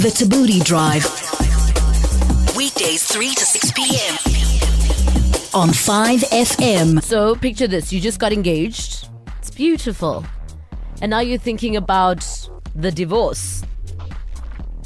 The Thabooty Drive. Weekdays 3 to 6 p.m. on 5FM. So picture this: you just got engaged. It's beautiful, and now you're thinking about the divorce.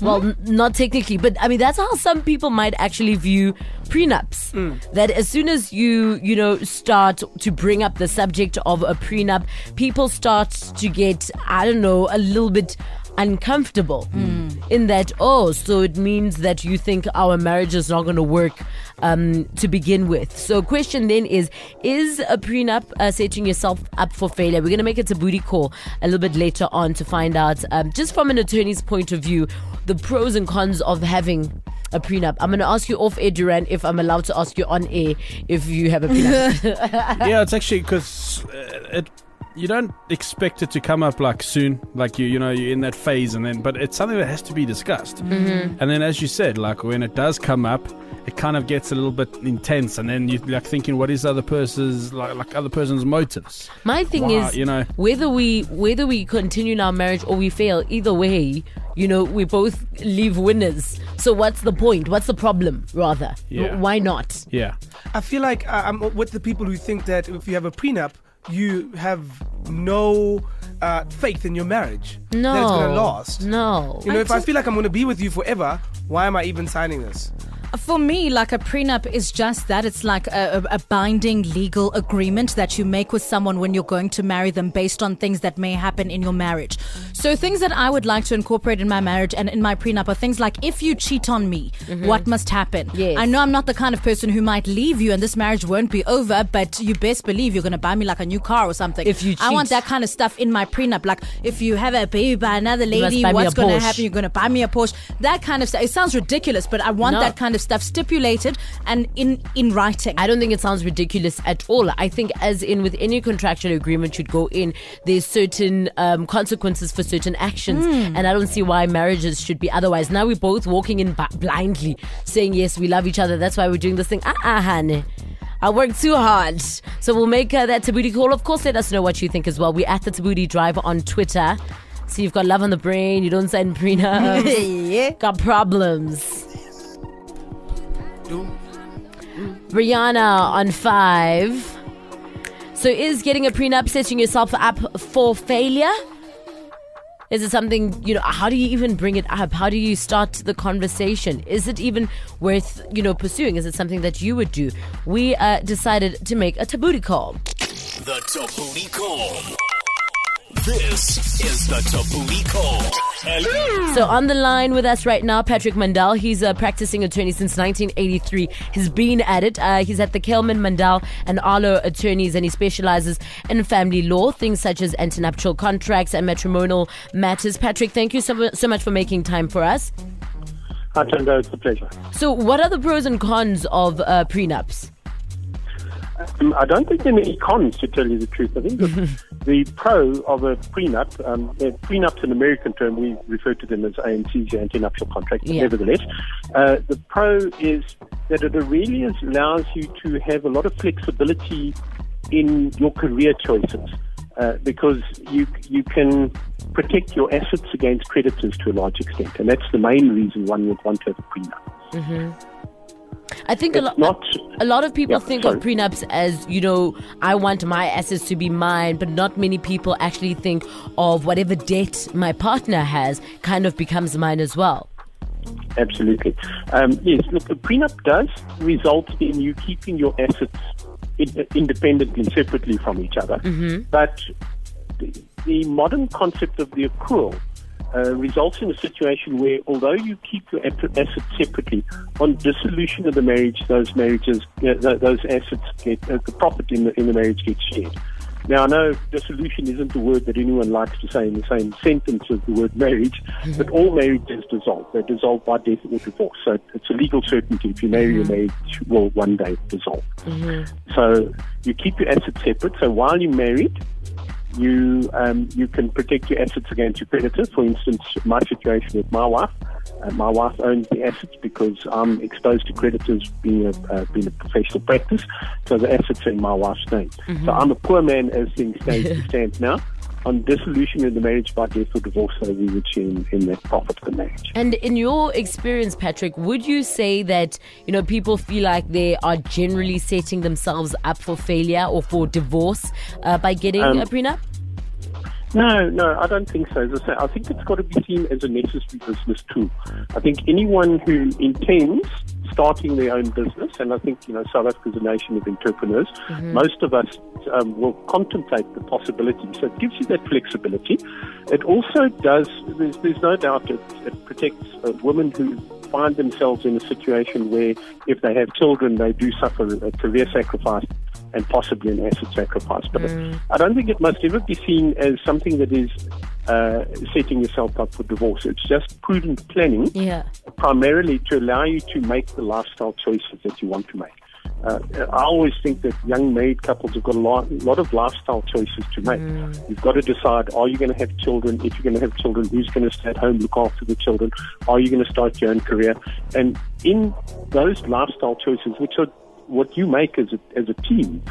Hmm? Well, n- not technically, but I mean that's how some people might actually view prenups. Hmm. That as soon as you you know start to bring up the subject of a prenup, people start to get I don't know a little bit uncomfortable hmm. In that oh so it means that you think our marriage is not going to work um, to begin with so question then is is a prenup uh, setting yourself up for failure we're going to make it a booty call a little bit later on to find out um, just from an attorney's point of view the pros and cons of having a prenup. I'm going to ask you off air, Duran, if I'm allowed to ask you on air if you have a prenup. yeah, it's actually because uh, it. You don't expect it to come up like soon, like you, you know, you're in that phase, and then, but it's something that has to be discussed. Mm-hmm. And then, as you said, like when it does come up, it kind of gets a little bit intense, and then you're like thinking, what is other person's like, like other person's motives? My thing Wow, is, you know. whether we whether we continue in our marriage or we fail, either way, you know, we both leave winners. So what's the point? What's the problem? Rather, Yeah. why not? Yeah, I feel like uh, I'm with the people who think that if you have a prenup, you have no uh, faith in your marriage. No, That it's going to last. No, You know, if I feel like I'm going to be with you forever, why am I even signing this? For me, like a prenup is just that. It's like a, a, binding legal agreement that you make with someone when you're going to marry them based on things that may happen in your marriage. So, things that I would like to incorporate in my marriage and in my prenup are things like if you cheat on me, what must happen? Yes. I know I'm not the kind of person who might leave you and this marriage won't be over, but you best believe you're going to buy me like a new car or something. If you cheat. I want that kind of stuff in my prenup. Like, if you have a baby by another lady, what's going to happen? You're going to buy me a Porsche. That kind of stuff. It sounds ridiculous, but I want No. that kind of stuff stipulated and in in writing. I don't think it sounds ridiculous at all. I think, as in with any contractual agreement should go in, there's certain um, consequences for certain actions, and I don't see why marriages should be otherwise. Now we're both walking in b- blindly, saying yes, we love each other. That's why we're doing this thing. Ah, uh honey. I worked too hard. So we'll make uh, that Thabooty call. Of course, let us know what you think as well. We're at the Thabooty Drive on Twitter. So you've got love on the brain, you don't send prenups. yeah. got problems. Rihanna on five. So is getting a prenup setting yourself up for failure? Is it something, you know, how do you even bring it up? How do you start the conversation? Is it even worth, you know, pursuing? Is it something that you would do? We uh, decided to make a thabooty call. The Thabooty Call. This is the Thabooty Call. Hello. So on the line with us right now, Patrick Mundell. He's a practicing attorney since 1983. He's been at it. Uh, he's at the Kelman Mundell and Arlo Attorneys, and he specializes in family law, things such as antenuptial contracts and matrimonial matters. Patrick, thank you so, so much for making time for us. Hi, Thando. It's a pleasure. So, what are the pros and cons of uh, prenups? Um, I don't think there are many cons, to tell you the truth. I think the, the pro of a prenup, um, uh, prenup's an American term. We refer to them as ANCs, your antenuptial contracts. Yeah. Nevertheless, uh, the pro is that it really is- allows you to have a lot of flexibility in your career choices. Uh, because you you can protect your assets against creditors to a large extent, and that's the main reason one would want to have a prenup. I think a lot. not A lot of people Yeah, think sorry. of prenups as, you know, I want my assets to be mine, but not many people actually think of whatever debt my partner has kind of becomes mine as well. Absolutely. Um, yes, look, a prenup does result in you keeping your assets in, independently, separately from each other. But the, the modern concept of the accrual uh, results in a situation where, although you keep your assets separately, on dissolution of the marriage, those marriages, uh, th- those assets get uh, the profit in the in the marriage gets shared. Now, I know dissolution isn't the word that anyone likes to say in the same sentence as the word marriage, but all marriages dissolve. They dissolve by death or divorce. So it's a legal certainty. If you marry, your marriage will one day dissolve. So you keep your assets separate. So while you're married, you um, you can protect your assets against your creditors. For instance, my situation with my wife, my wife owns the assets because I'm exposed to creditors being a uh, being a professional practice, so the assets are in my wife's name. So I'm a poor man as things stand, stand now. On dissolution of the marriage by death or divorce, so we would share in, in the profit of the marriage. And in your experience, Patrick, would you say that you know people feel like they are generally setting themselves up for failure or for divorce uh, by getting Um, a prenup? No, no, I don't think so. As I say, I think it's got to be seen as a necessary business tool. I think anyone who intends starting their own business, and I think you know South Africa is a nation of entrepreneurs. Most of us um, will contemplate the possibility. So it gives you that flexibility. It also does. There's, there's no doubt it, it protects uh, women who find themselves in a situation where if they have children, they do suffer a career sacrifice and possibly an asset sacrifice. But I don't think it must ever be seen as something that is uh, setting yourself up for divorce. It's just prudent planning, Yeah. primarily to allow you to make the lifestyle choices that you want to make. Uh, I always think that young married couples have got a lot, lot of lifestyle choices to make. You've got to decide: Are you going to have children? If you're going to have children, who's going to stay at home look after the children? Are you going to start your own career? And in those lifestyle choices, which are what you make as a, as a team,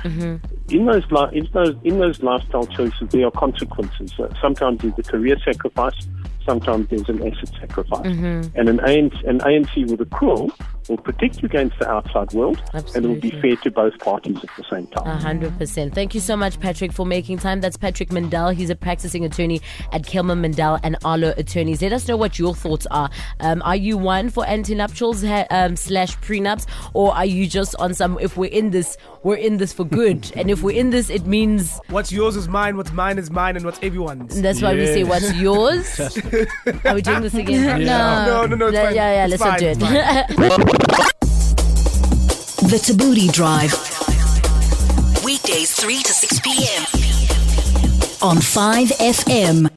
in those li- in those in those lifestyle choices, there are consequences. Uh, sometimes there's a career sacrifice. Sometimes there's an asset sacrifice. And an ANC, an ANC with a accrual will protect you against the outside world, and it will be fair to both parties at the same time. A hundred percent. Thank you so much, Patrick, for making time. That's Patrick Mundell. He's a practicing attorney at Kelman Mundell and Arlo Attorneys. Let us know what your thoughts are. Um, are you one for antenuptials ha- um, slash prenups, or are you just on some? If we're in this, we're in this for good, and if we're in this, it means What's yours is mine, what's mine is mine, and what's everyone's. that's why we say what's yours. are we doing this again? Yeah. No, no, no, it's Yeah, fine. yeah, yeah. It's Let's not fine, do it. The Thabooty Drive. Weekdays 3 to 6 p.m. on 5FM.